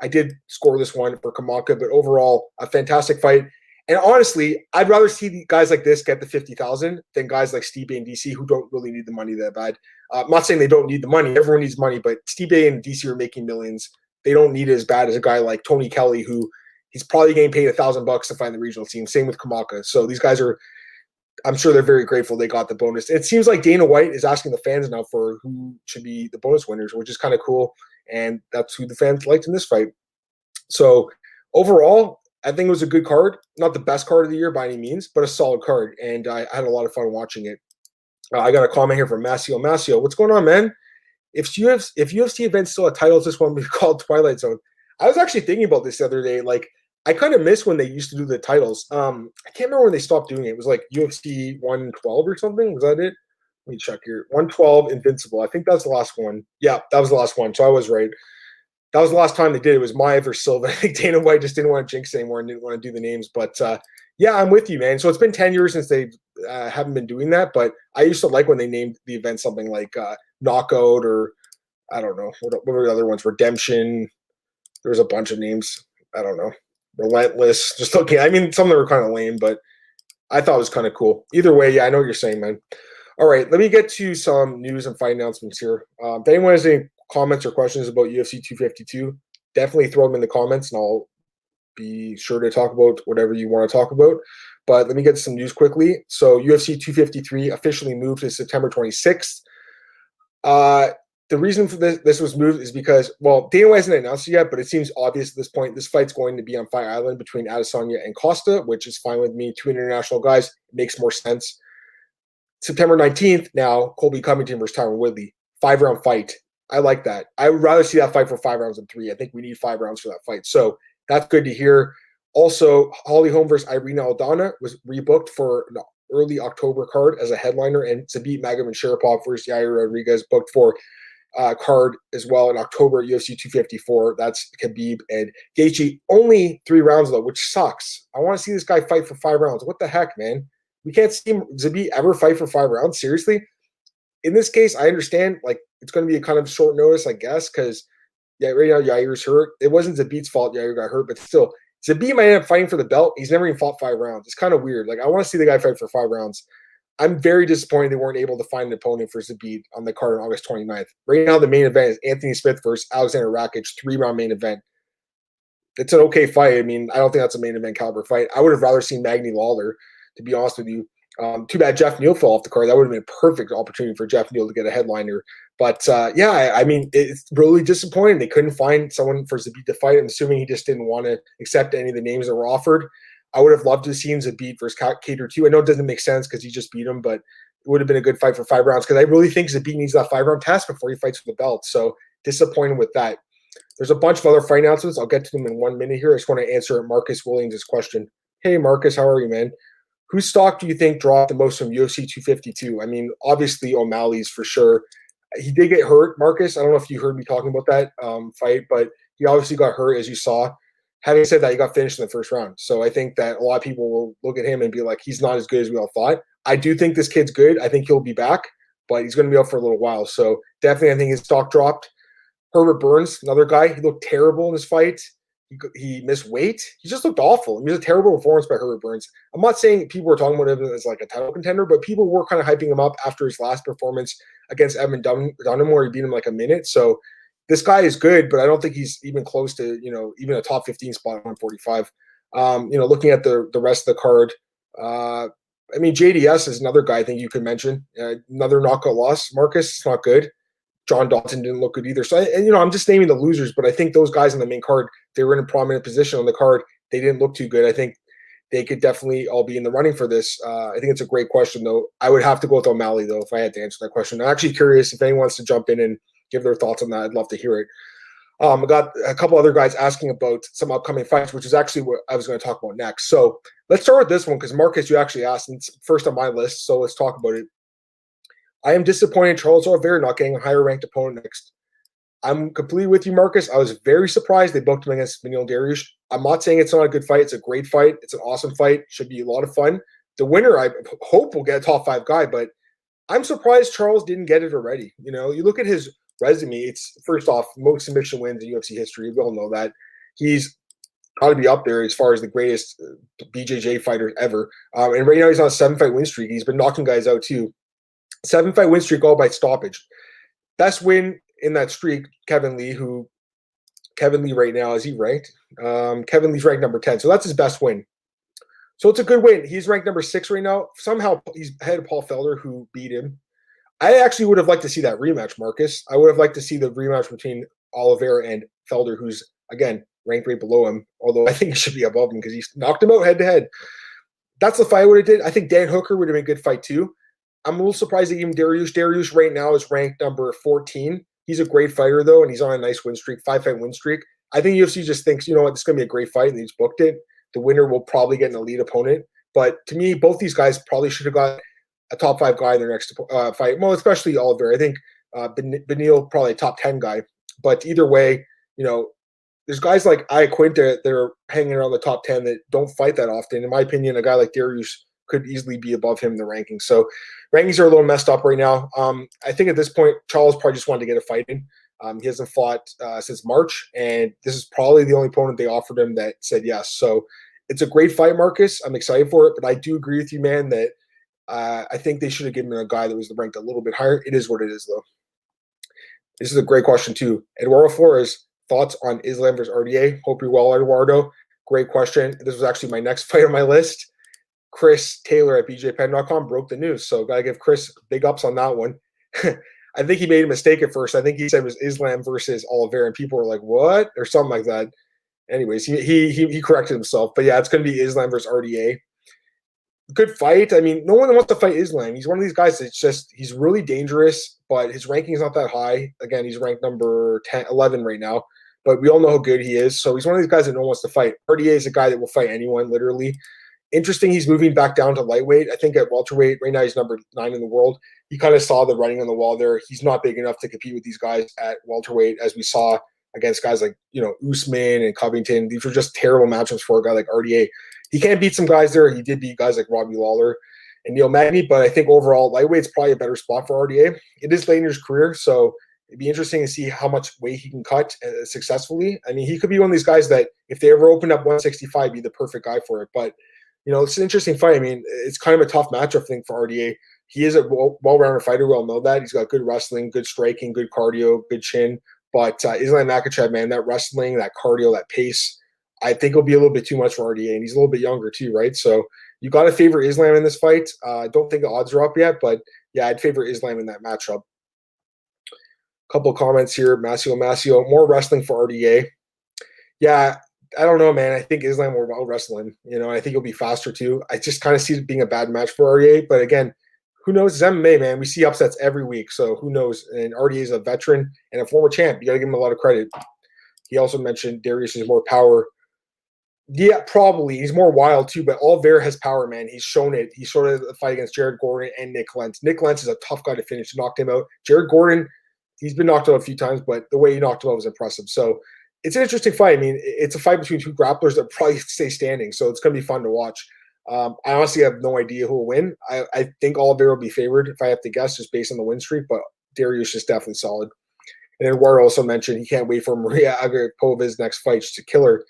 I did score this one for Kamaka, but overall, a fantastic fight. And honestly, I'd rather see guys like this get the 50,000 than guys like Stipe and DC who don't really need the money that bad. Uh, I'm not saying they don't need the money. Everyone needs money, but Stipe and DC are making millions. They don't need it as bad as a guy like Tony Kelly, who he's probably getting paid a thousand bucks to find the regional team. Same with Kamaka. So these guys are, I'm sure they're very grateful they got the bonus. It seems like Dana White is asking the fans now for who should be the bonus winners, which is kind of cool. And that's who the fans liked in this fight. So overall, I think it was a good card. Not the best card of the year by any means, but a solid card. And I, I had a lot of fun watching it. Uh, I got a comment here from Masio. Masio, what's going on, man? If UFC, if UFC events still have titles, this one be called Twilight Zone. I was actually thinking about this the other day. Like, I kind of miss when they used to do the titles. Um, I can't remember when they stopped doing it. It was like UFC 112 or something. Was that it? Let me check here. 112 Invincible. I think that's the last one. Yeah, that was the last one. So I was right that was the last time they did it. Was Maia versus Silva. I think Dana White just didn't want to jinx anymore and didn't want to do the names. But uh, yeah, I'm with you, man. So it's been 10 years since they uh, haven't been doing that. But I used to like when they named the event something like uh, Knockout or I don't know what, what were the other ones? Redemption. There was a bunch of names. I don't know. Relentless. Just looking. I mean, some of them were kind of lame, but I thought it was kind of cool. Either way, yeah, I know what you're saying, man. All right, let me get to some news and fight announcements here. Um, if anyone has any comments or questions about UFC 252, definitely throw them in the comments and I'll be sure to talk about whatever you want to talk about. But let me get some news quickly. So UFC 253 officially moved to September 26th. Uh, the reason for this, this was moved is because, well, White hasn't announced it yet, but it seems obvious at this point this fight's going to be on Fight Island between Adesanya and Costa, which is fine with me. Two international guys makes more sense. September 19th, now Colby Covington versus Tyron Woodley. Five round fight. I like that. I would rather see that fight for five rounds than three. I think we need five rounds for that fight. So that's good to hear. Also, Holly Holm versus Irene Aldana was rebooked for an early October card as a headliner, and Zabit Magomedsharipov versus Yair Rodriguez booked for uh, card as well in October UFC 254. That's Khabib and Gaethje. Only three rounds though, which sucks. I want to see this guy fight for five rounds. What the heck, man? We can't see Zabit ever fight for five rounds. Seriously, in this case, I understand like it's going to be a kind of short notice, I guess, because yeah, right now Yair's hurt. It wasn't Zabit's fault Yair got hurt, but still, Zabit might end up fighting for the belt. He's never even fought five rounds. It's kind of weird. Like I want to see the guy fight for five rounds. I'm very disappointed they weren't able to find an opponent for Zabit on the card on August 29th. Right now, the main event is Anthony Smith versus Alexander Rakic, three round main event. it's an okay fight. I mean, I don't think that's a main event caliber fight. I would have rather seen Magny Lawler, to be honest with you. Um, too bad Jeff Neal fell off the card. That would have been a perfect opportunity for Jeff Neal to get a headliner. But uh, yeah, I, I, mean, it's really disappointing. They couldn't find someone for Zabit to fight. I'm assuming he just didn't want to accept any of the names that were offered. I would have loved to have seen Zabit versus Kattar too. I know it doesn't make sense because he just beat him, but it would have been a good fight for five rounds because I really think Zabit needs that five round test before he fights for the belt. So disappointed with that. There's a bunch of other fight announcements. I'll get to them in one minute here. I just want to answer Marcus Williams' question. Hey, Marcus, how are you, man? Whose stock do you think dropped the most from UFC 252? I mean, obviously O'Malley's for sure. He did get hurt, Marcus. I don't know if you heard me talking about that um, fight, but he obviously got hurt, as you saw. Having said that, he got finished in the first round. So I think that a lot of people will look at him and be like, he's not as good as we all thought. I do think this kid's good. I think he'll be back, but he's going to be out for a little while. So definitely, I think his stock dropped. Herbert Burns, another guy, he looked terrible in his fight. He, missed weight. He just looked awful. It was a terrible performance by Herbert Burns. I'm not saying people were talking about him as like a title contender, but people were kind of hyping him up after his last performance against Evan Dun- Dunham, where he beat him like a minute. So this guy is good, but I don't think he's even close to you know even a top 15 spot 145. Um, you know, looking at the the rest of the card, uh, I mean JDS is another guy I think you could mention. Uh, another knockout loss. Marcus, it's not good. John Dodson didn't look good either. So, and you know, I'm just naming the losers, but I think those guys in the main card, they were in a prominent position on the card. They didn't look too good. I think they could definitely all be in the running for this. Uh, I think it's a great question, though. I would have to go with O'Malley, though, if I had to answer that question. I'm actually curious if anyone wants to jump in and give their thoughts on that. I'd love to hear it. Um, I got a couple other guys asking about some upcoming fights, which is actually what I was going to talk about next. So let's start with this one because Marcus, you actually asked, and it's first on my list. So let's talk about it. I am disappointed Charles Oliveira not getting a higher ranked opponent next. I'm completely with you, Marcus. I was very surprised they booked him against Beneil Dariush. I'm not saying it's not a good fight. It's a great fight. It's an awesome fight. Should be a lot of fun. The winner, I hope, will get a top five guy, but I'm surprised Charles didn't get it already. You know, you look at his resume. It's first off most submission wins in UFC history. We all know that he's got to be up there as far as the greatest uh, BJJ fighter ever. Um, and right now he's on a seven fight win streak. He's been knocking guys out too. Seven fight win streak all by stoppage. Best win in that streak, Kevin Lee, who Kevin Lee right now is he ranked? Um, Kevin Lee's ranked number 10. So that's his best win. So it's a good win. He's ranked number six right now. Somehow he's ahead of Paul Felder, who beat him. I actually would have liked to see that rematch, Marcus. I would have liked to see the rematch between Oliveira and Felder, who's again ranked right below him. Although I think he should be above him because he's knocked him out head to head. That's the fight I would have did. I think Dan Hooker would have been a good fight too. I'm a little surprised that even Dariush Dariush right now is ranked number 14. He's a great fighter though, and he's on a nice win streak, five fight win streak. I think UFC just thinks, you know what, this is gonna be a great fight, and he's booked it. The winner will probably get an elite opponent. But to me, both these guys probably should have got a top five guy in their next uh, fight. Well, especially Oliver. I think uh, Beneil probably a top ten guy. But either way, you know, there's guys like Iaquinta that are hanging around the top ten that don't fight that often. In my opinion, a guy like Dariush could easily be above him in the rankings. So rankings are a little messed up right now. Um, I think at this point, Charles probably just wanted to get a fight in. Um, he hasn't fought uh, since March, and this is probably the only opponent they offered him that said yes. So it's a great fight, Marcus. I'm excited for it, but I do agree with you, man, that uh, I think they should have given a guy that was ranked a little bit higher. It is what it is, though. This is a great question, too. Eduardo Flores, thoughts on Islam versus RDA? Hope you're well, Eduardo. Great question. This was actually my next fight on my list. Chris Taylor at bjpen.com broke the news. So gotta give Chris big ups on that one. I think he made a mistake at first. I think he said it was Islam versus Oliveira, and people were like, "What?" or something like that. Anyways, he he he, he corrected himself. But yeah, it's going to be Islam versus RDA. Good fight. I mean, no one wants to fight Islam. He's one of these guys that's just he's really dangerous, but his ranking is not that high. Again, he's ranked number 10, 11 right now. But we all know how good he is. So he's one of these guys that no one wants to fight. RDA is a guy that will fight anyone, literally. Interesting, he's moving back down to lightweight. I think at welterweight right now he's number nine in the world. He kind of saw the writing on the wall there. He's not big enough to compete with these guys at welterweight, as we saw against guys like you know Usman and Covington. These were just terrible matchups for a guy like RDA. He can't beat some guys there. He did beat guys like Robbie Lawler and Neil Magny, but I think overall lightweight's probably a better spot for RDA. It is late in his career, so it'd be interesting to see how much weight he can cut uh, successfully. I mean, he could be one of these guys that if they ever open up 165, be the perfect guy for it. But you know, it's an interesting fight. I mean, it's kind of a tough matchup thing for RDA. He is a well-rounded fighter. We all know that. He's got good wrestling, good striking, good cardio, good chin. But uh, Islam Makhachev, man, that wrestling, that cardio, that pace, I think it'll be a little bit too much for RDA, and he's a little bit younger too, right? So you got to favor Islam in this fight. Uh, I don't think the odds are up yet, but yeah, I'd favor Islam in that matchup. Couple comments here, Masio Masio, more wrestling for RDA. Yeah, I don't know, man. I think Islam will out wrestling. You know, I think he'll be faster too. I just kind of see it being a bad match for RDA, but again, who knows? It's MMA, man. We see upsets every week, so who knows? And RDA is a veteran and a former champ. You got to give him a lot of credit. He also mentioned Dariush is more power. Yeah, probably. He's more wild too, but Oliveira has power, man. He's shown it. He showed it the fight against Jared Gordon and Nik Lentz. Nik Lentz is a tough guy to finish. Knocked him out. Jared Gordon, he's been knocked out a few times, but the way he knocked him out was impressive. So it's an interesting fight. I mean, it's a fight between two grapplers that probably stay standing, so it's going to be fun to watch. Um, I honestly have no idea who will win. I, I think Oliveira will be favored if I have to guess, just based on the win streak. But Dariush is definitely solid. And then Eduardo also mentioned he can't wait for Maria Agapova's next fight to kill her.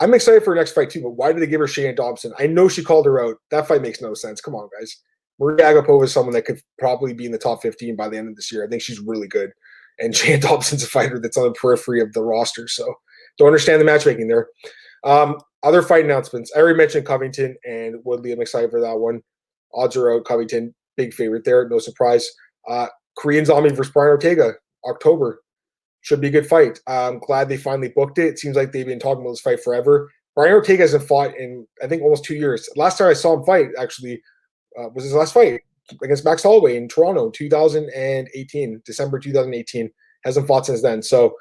I'm excited for her next fight too, but why did they give her Shana Dobson? I know she called her out. That fight makes no sense. Come on, guys. Maria Agapova is someone that could probably be in the top 15 by the end of this year. I think she's really good. And Shana Dobson's a fighter that's on the periphery of the roster. So don't understand the matchmaking there. Um, other fight announcements. I already mentioned Covington and Woodley. I'm excited for that one. Odds are out. Covington, big favorite there. No surprise. Uh, Korean Zombie versus Brian Ortega, October. Should be a good fight. I'm glad they finally booked it. It seems like they've been talking about this fight forever. Brian Ortega hasn't fought in, I think, almost two years. Last time I saw him fight, actually, uh, was his last fight against Max Holloway in Toronto, 2018, December 2018. Hasn't fought since then. So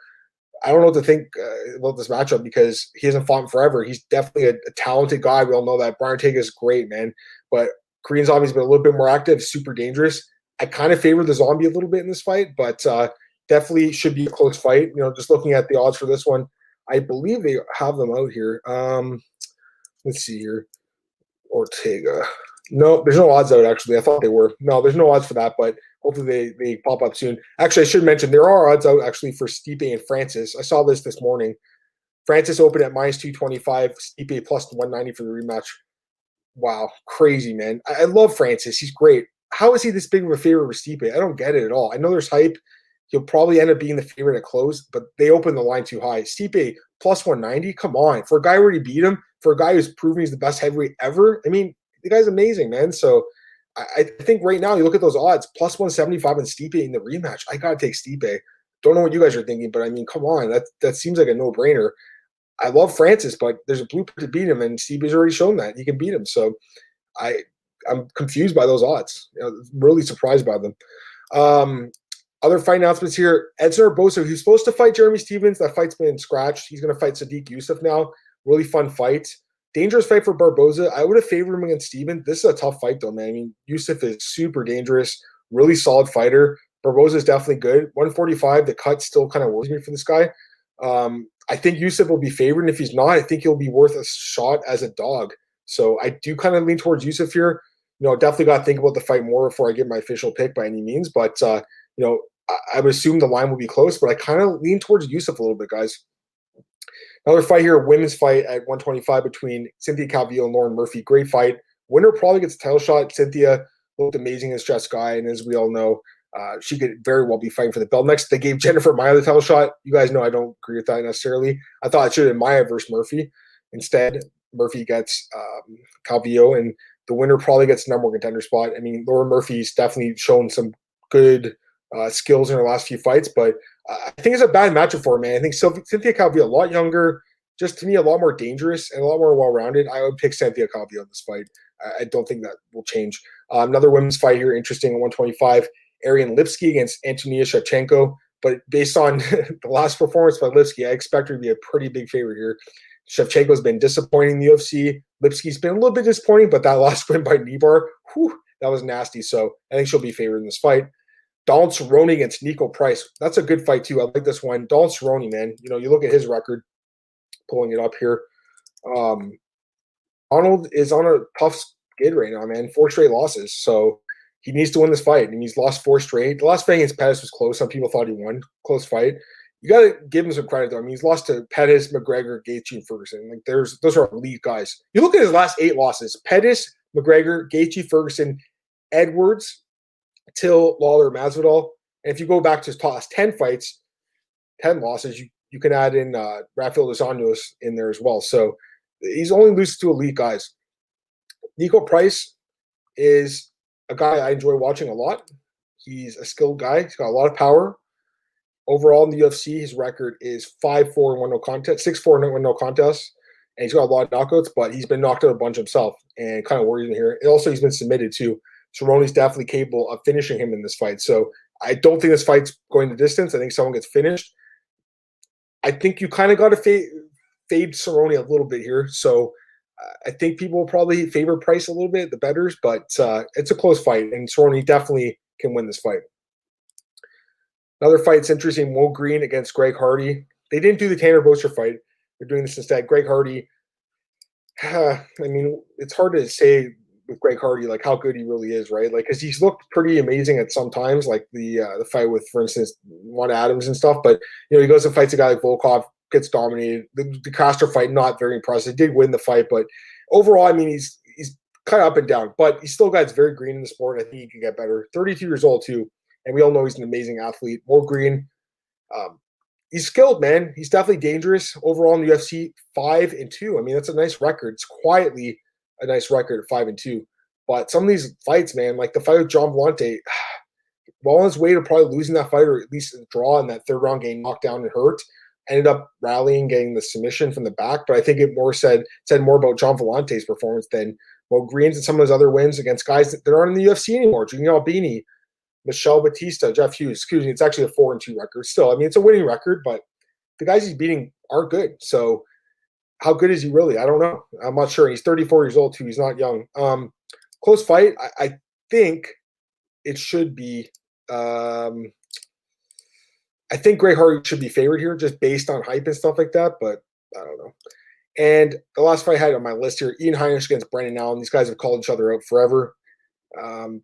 I don't know what to think uh, about this matchup because he hasn't fought in forever. He's definitely a, a, talented guy. We all know that. Brian Ortega is great, man. But Korean Zombie's been a little bit more active, super dangerous. I kind of favor the zombie a little bit in this fight, but uh, definitely should be a close fight. You know, just looking at the odds for this one, I believe they have them out here. Um, let's see here. Ortega. No, there's no odds out actually. I thought they were. No, there's no odds for that, but hopefully they, they pop up soon. Actually, I should mention there are odds out actually for Stipe and Francis. I saw this this morning. Francis opened at minus 225, Stipe plus 190 for the rematch. Wow, crazy, man. I, I love Francis. He's great. How is he this big of a favorite for Stipe? I don't get it at all. I know there's hype. He'll probably end up being the favorite at close, but they opened the line too high. Stipe plus 190, come on. For a guy who already beat him, for a guy who's proven he's the best heavyweight ever, I mean, the guy's amazing, man. So I, think right now you look at those odds plus 175 and Stipe in the rematch. I gotta take Stipe. Don't know what you guys are thinking, but I mean, come on, that that seems like a no brainer. I love Francis, but there's a blueprint to beat him, and Stipe's already shown that he can beat him. So I I'm confused by those odds. You know, really surprised by them. Um, other fight announcements here. Edson Barboza, he's supposed to fight Jeremy Stephens. That fight's been scratched. He's going to fight Sodiq Yusuff now. Really fun fight. Dangerous fight for Barboza. I would have favored him against Steven. This is a tough fight, though, man. I mean, Yusuff is super dangerous, really solid fighter. Barboza is definitely good. 145, the cut still kind of worries me for this guy. Um, I think Yusuff will be favored, and if he's not, I think he'll be worth a shot as a dog. So I do kind of lean towards Yusuff here. You know, definitely got to think about the fight more before I get my official pick by any means. But uh, you know, I, I would assume the line will be close, but I kind of lean towards Yusuff a little bit, guys. Another fight here, women's fight at 125 between Cynthia Calvillo and Lauren Murphy. Great fight. Winner probably gets a title shot. Cynthia looked amazing as Jess Guy, and as we all know, uh, she could very well be fighting for the belt. Next, they gave Jennifer Maia the title shot. You guys know I don't agree with that necessarily. I thought it should have been Maia versus Murphy. Instead, Murphy gets um, Calvillo, and the winner probably gets number one contender spot. I mean, Lauren Murphy's definitely shown some good uh, skills in her last few fights, but I think it's a bad matchup for her, man. I think Cynthia Calvillo a lot younger, just to me a lot more dangerous and a lot more well rounded. I would pick Cynthia Calvillo in this fight. I don't think that will change. Uh, another women's fight here, interesting at 125. Ariane Lipski against Antonia Shevchenko. But based on the last performance by Lipsky, I expect her to be a pretty big favorite here. Shevchenko's been disappointing in the UFC. Lipski's been a little bit disappointing, but that last win by kneebar, whew, that was nasty. So I think she'll be favored in this fight. Donald Cerrone against Niko Price. That's a good fight too. I like this one. Donald Cerrone, man. You know, you look at his record. Pulling it up here. Um, Arnold is on a tough skid right now, man. Four straight losses, so he needs to win this fight, and he's lost four straight. The last fight against Pettis was close. Some people thought he won. Close fight. You got to give him some credit, though. I mean, he's lost to Pettis, McGregor, Gaethje, and Ferguson. Like, there's those are elite guys. You look at his last eight losses: Pettis, McGregor, Gaethje, Ferguson, Edwards, Till, Lawler, Masvidal. And if you go back to his last 10 fights, 10 losses, you, you can add in uh, Rafael Dos Anjos in there as well. So He's only loses to elite guys. Niko Price is a guy I enjoy watching a lot. He's a skilled guy. He's got a lot of power. Overall in the UFC, his record is 5 4 and 1 no contest, 6 4 and 1 no contest. And he's got a lot of knockouts, but he's been knocked out a bunch himself and kind of worries me here. And also, he's been submitted too. Cerrone's definitely capable of finishing him in this fight. So I don't think this fight's going the distance. I think someone gets finished. I think you kind of got to fade, fade Cerrone a little bit here. So uh, I think people will probably favor Price a little bit, the betters, but uh, it's a close fight, and Cerrone definitely can win this fight. Another fight's interesting: Mo Greene against Greg Hardy. They didn't do the Tanner Boser fight; they're doing this instead. Greg Hardy. I mean, it's hard to say with Greg Hardy like how good he really is, right? Like, because he's looked pretty amazing at some times, like the uh, the fight with, for instance, Juan Adams and stuff. But you know, he goes and fights a guy like Volkov, gets dominated. The, the Castro fight not very impressive. He did win the fight, but overall, I mean, he's he's kind of up and down, but he still got very green in the sport. I think he can get better. 32 years old too and we all know he's an amazing athlete. Mo Greene, um, he's skilled, man. He's definitely dangerous overall in the UFC. Five and two. I mean, that's a nice record. It's quietly a nice record at five and two. But some of these fights, man, like the fight with Gian Villante, well on his way to probably losing that fight or at least a draw in that third round game, knocked down and hurt. Ended up rallying, getting the submission from the back. But I think it more said said more about Gian Villante's performance than Mo Greene's and some of his other wins against guys that, aren't in the UFC anymore. Junior Albini, Michel Batista, Jeff Hughes. Excuse me, it's actually a four and two record. Still, I mean, it's a winning record, but the guys he's beating aren't good. So, how good is he really? I don't know. I'm not sure. He's 34 years old too. He's not young. Um, close fight. I, I think it should be. Um, I think Greg Hardy should be favored here, just based on hype and stuff like that. But I don't know. And the last fight I had on my list here, Ian Heinisch against Brendan Allen. These guys have called each other out forever. Um,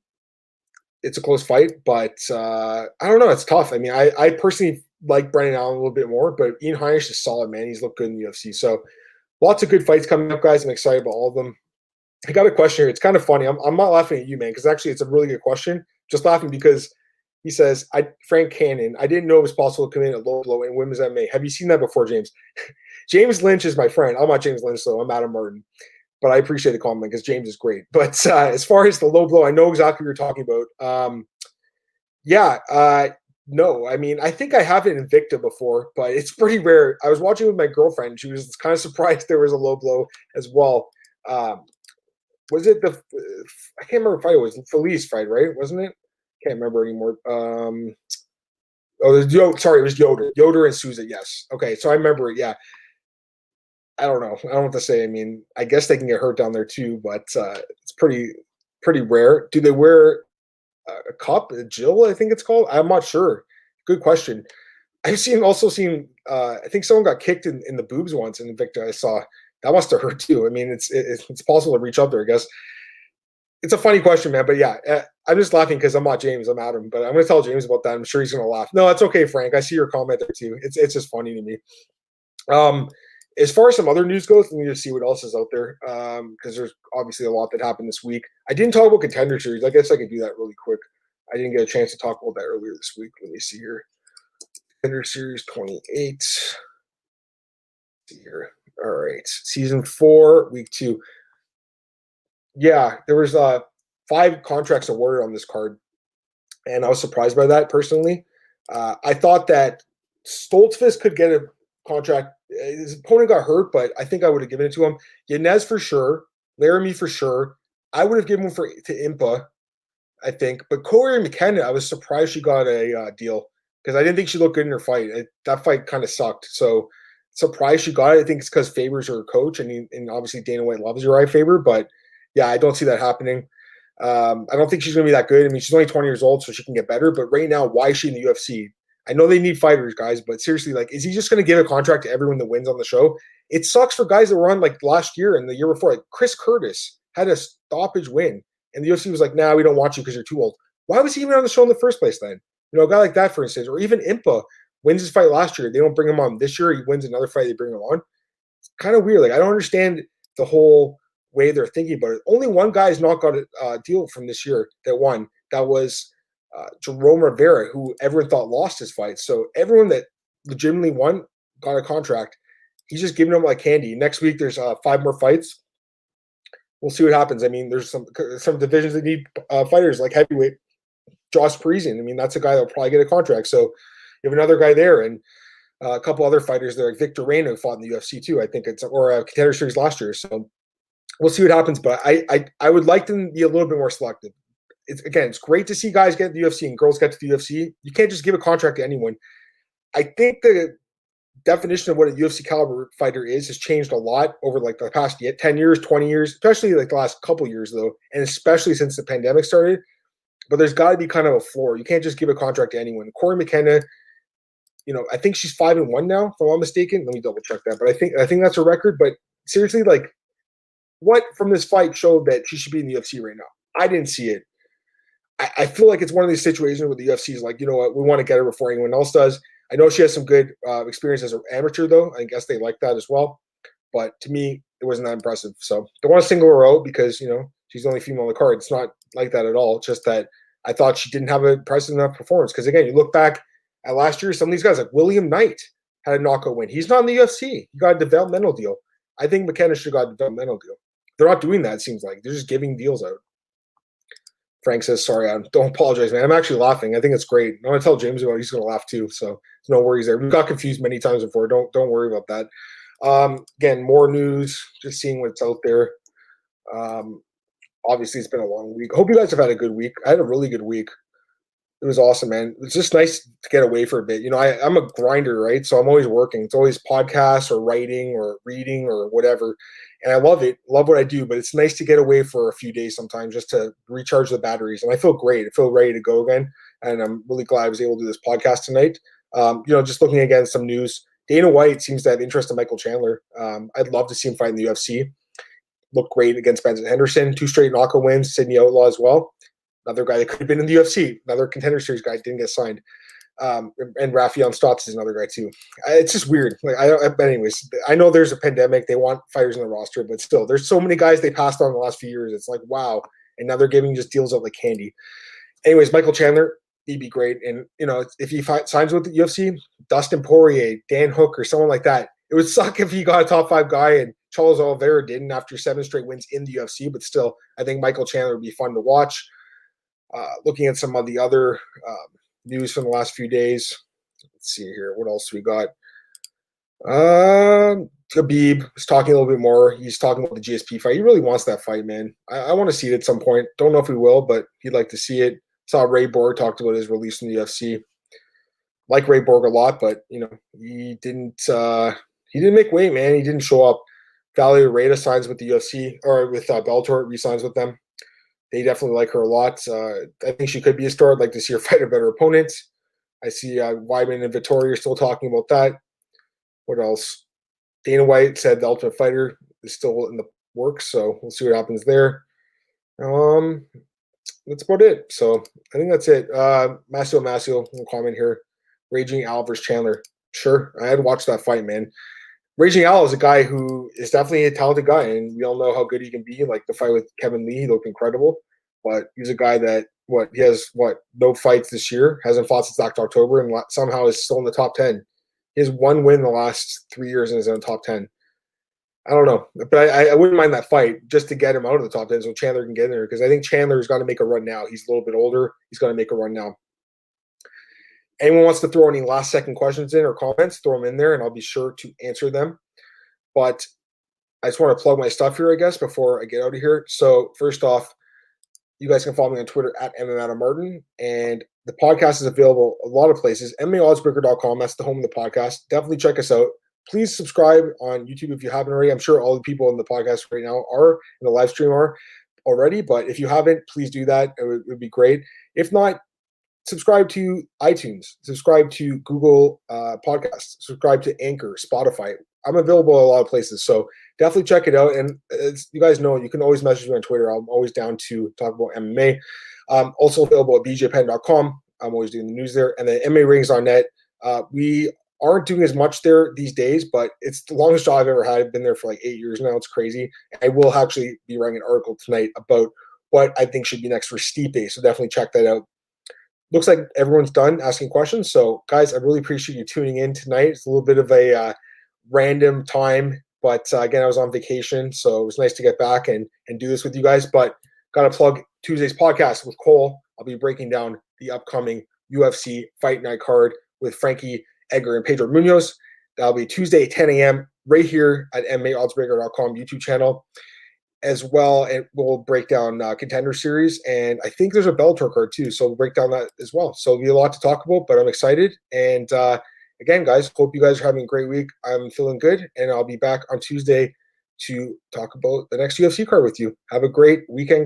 it's a close fight, but uh, I don't know. It's tough. I mean, I, I personally like Brendan Allen a little bit more, but Ian Heinisch is solid, man. He's looked good in the UFC. So lots of good fights coming up, guys. I'm excited about all of them. I got a question here. It's kind of funny. I'm, I'm not laughing at you, man, because actually it's a really good question. Just laughing because he says, I Frank Cannon, I didn't know it was possible to commit a low blow in women's MMA. Have you seen that before, James? James Lynch is my friend. I'm not James Lynch, though. I'm Adam Martin but I appreciate the comment because James is great. But uh, as far as the low blow, I know exactly what you're talking about. Um, yeah, uh, no, I mean, I think I have it in Invicta before, but it's pretty rare. I was watching with my girlfriend. She was kind of surprised there was a low blow as well. Um, was it the, I can't remember if it was Felice fight, right? Wasn't it? Can't remember anymore. Um, oh, it was Yo, sorry, it was Yoder. Yoder and Souza, yes. Okay, so I remember it, yeah. I don't know. I don't know what to say. I mean, I guess they can get hurt down there too, but uh, it's pretty pretty rare. Do they wear a cup, Jill? I think it's called. I'm not sure. Good question. I've seen also seen. Uh, I think someone got kicked in, in the boobs once in Invicta. I saw that must have hurt too. I mean, it's it, it's possible to reach up there. I guess it's a funny question, man. But yeah, uh, I'm just laughing because I'm not James. I'm Adam. But I'm to tell James about that. I'm sure he's to laugh. No, it's okay, Frank. I see your comment there too. It's it's just funny to me. Um, as far as some other news goes, let me just see what else is out there because um, there's obviously a lot that happened this week. I didn't talk about contender series. I guess I could do that really quick. I didn't get a chance to talk about that earlier this week. Let me see here. Contender series 28. see here. All right. Season four, week two. Yeah, there was uh five contracts awarded on this card. And I was surprised by that personally. Uh, I thought that Stoltzfus could get a contract his opponent got hurt, but I think I would have given it to him. Yanez for sure, Laramie for sure. I would have given him for to Impa, I think. But Cory McKenna, I was surprised she got a uh, deal because I didn't think she looked good in her fight. It, that fight kind of sucked. So surprised she got it. I think it's because Faber's her coach, and he, and obviously Dana White loves Urijah Faber. But yeah, I don't see that happening. Um, I don't think she's going to be that good. I mean, she's only 20 years old, so she can get better. But right now, why is she in the UFC? I know they need fighters, guys, but seriously, like, is he just going to give a contract to everyone that wins on the show? It sucks for guys that were on like last year and the year before. Like Chris Curtis had a stoppage win, and the UFC was like, "Nah, we don't want you because you're too old." Why was he even on the show in the first place then? You know, a guy like that, for instance, or even Impa wins his fight last year. They don't bring him on this year. He wins another fight. They bring him on. It's kind of weird. Like I don't understand the whole way they're thinking about it. Only one guy has not got a uh, deal from this year that won. That was uh, Jerome Rivera, who everyone thought lost his fight. So everyone that legitimately won got a contract. he's just giving them like candy. Next week, there's uh, five more fights. We'll see what happens. I mean, there's some some divisions that need uh, fighters like heavyweight. Josh Parisian. I mean, that's a guy that'll probably get a contract. So you have another guy there, and uh, a couple other fighters there, like Victor Reina, fought in the UFC too. I think it's or a contender series last year. So we'll see what happens. But I I, I would like them to be a little bit more selective. It's again, it's great to see guys get to the UFC and girls get to the UFC. You can't just give a contract to anyone. I think the definition of what a UFC caliber fighter is has changed a lot over like the past 10 years, 20 years, especially like the last couple years though, and especially since the pandemic started. But there's got to be kind of a floor. You can't just give a contract to anyone. Cory McKenna, you know, I think she's five and one now, if I'm not mistaken. Let me double check that. But I think I think that's a record. But seriously, like, what from this fight showed that she should be in the UFC right now? I didn't see it. I, I feel like it's one of these situations where the UFC is like, you know what, we want to get her before anyone else does. I know she has some good uh, experience as an amateur, though. I guess they like that as well. But to me, it wasn't that impressive. So don't want to single her out because you know she's the only female on the card. It's not like that at all. It's just that I thought she didn't have a impressive enough performance. Because again, you look back at last year, some of these guys like William Knight had a knockout win. He's not in the UFC. He got a developmental deal. I think McKenna should have got a developmental deal. They're not doing that. It seems like they're just giving deals out. Frank says, "Sorry, I don't apologize, man. I'm actually laughing. I think it's great. I'm gonna tell James about. It. He's to laugh too. So no worries there. We got confused many times before. Don't don't worry about that. Um, again, more news. Just seeing what's out there. Um, obviously, it's been a long week. Hope you guys have had a good week. I had a really good week. It was awesome, man. It's just nice to get away for a bit. You know, I, I'm a grinder, right? So I'm always working. It's always podcasts or writing or reading or whatever and I love it, love what I do. But it's nice to get away for a few days sometimes just to recharge the batteries. And I feel great. I feel ready to go again. And I'm really glad I was able to do this podcast tonight. Um, you know, just looking again some news. Dana White seems to have interest in Michael Chandler. Um, I'd love to see him fight in the UFC. Look great against Benson Henderson. Two straight knockout wins. Sidney Outlaw as well. Another guy that could have been in the UFC. Another contender series guy didn't get signed. Um, and Raufeon Stotts is another guy too. It's just weird. Like I, I, but anyways, I know there's a pandemic. They want fighters in the roster, but still, there's so many guys they passed on the last few years. It's like wow, and now they're giving just deals out like candy. Anyways, Michael Chandler, he'd be great. And you know, if he fight, signs with the UFC, Dustin Poirier, Dan Hooker, someone like that, it would suck if he got a top five guy and Charles Oliveira didn't after seven straight wins in the UFC. But still, I think Michael Chandler would be fun to watch. Uh, looking at some of the other um, news from the last few days. Let's see here. What else we got? Um, Khabib is talking a little bit more. He's talking about the GSP fight. He really wants that fight, man. I, I want to see it at some point. Don't know if we will, but he'd like to see it. Saw Ray Borg talked about his release from the UFC. Like Ray Borg a lot, but you know he didn't. uh He didn't make weight, man. He didn't show up. Valerie Reda signs with the UFC or with uh, Bellator, resigns with them they definitely like her a lot. Uh, I think she could be a star. I'd like to see her fight a better opponent. I see uh, Weidman and Vettori are still talking about that. What else? Dana White said the Ultimate Fighter is still in the works, so we'll see what happens there. Um, that's about it. So I think that's it. Uh, will comment here. Raging Al versus Chandler. Sure, I had watched that fight, man. Raging Al is a guy who is definitely a talented guy, and we all know how good he can be. Like the fight with Kevin Lee, he looked incredible. But he's a guy that what he has what no fights this year, hasn't fought since October, and somehow is still in the top ten. He has one win in the last three years and is in the top ten. I don't know, but I, I wouldn't mind that fight just to get him out of the top ten so Chandler can get in there because I think Chandler's got to make a run now. He's a little bit older. He's got to make a run now anyone wants to throw any last second questions in or comments, throw them in there and I'll be sure to answer them. But I just want to plug my stuff here, I guess, before I get out of here. So, first off, you guys can follow me on Twitter at MMA Martin. And the podcast is available a lot of places. MMAOddsbreaker.com. That's the home of the podcast. Definitely check us out. Please subscribe on YouTube if you haven't already. I'm sure all the people in the podcast right now are, in the live stream are already. But if you haven't, please do that. It would, it would be great. If not, subscribe to iTunes, subscribe to Google uh, Podcasts, subscribe to Anchor, Spotify. I'm available a lot of places, so definitely check it out. And you guys know, you can always message me on Twitter. I'm always down to talk about MMA. Um, also available at bjpenn.com. I'm always doing the news there, and then MMA Rings on Net. Uh, we aren't doing as much there these days, but it's the longest job I've ever had. I've been there for like eight years now. It's crazy. I will actually be writing an article tonight about what I think should be next for Stipe. So definitely check that out looks like everyone's done asking questions. So, guys, I really appreciate you tuning in tonight. It's a little bit of a uh, random time. But uh, again, I was on vacation, so it was nice to get back and and do this with you guys. But got to plug Tuesday's podcast with Cole. I'll be breaking down the upcoming UFC Fight Night card with Frankie Edgar and Pedro Munhoz. That'll be Tuesday, 10 a.m. right here at MMAOddsBreaker.com YouTube channel. As well, and we'll break down uh, contender series, and I think there's a Bellator card too, so we'll break down that as well. So it'll be a lot to talk about, but I'm excited. And uh, again, guys, hope you guys are having a great week. I'm feeling good, and I'll be back on Tuesday to talk about the next UFC card with you. Have a great weekend.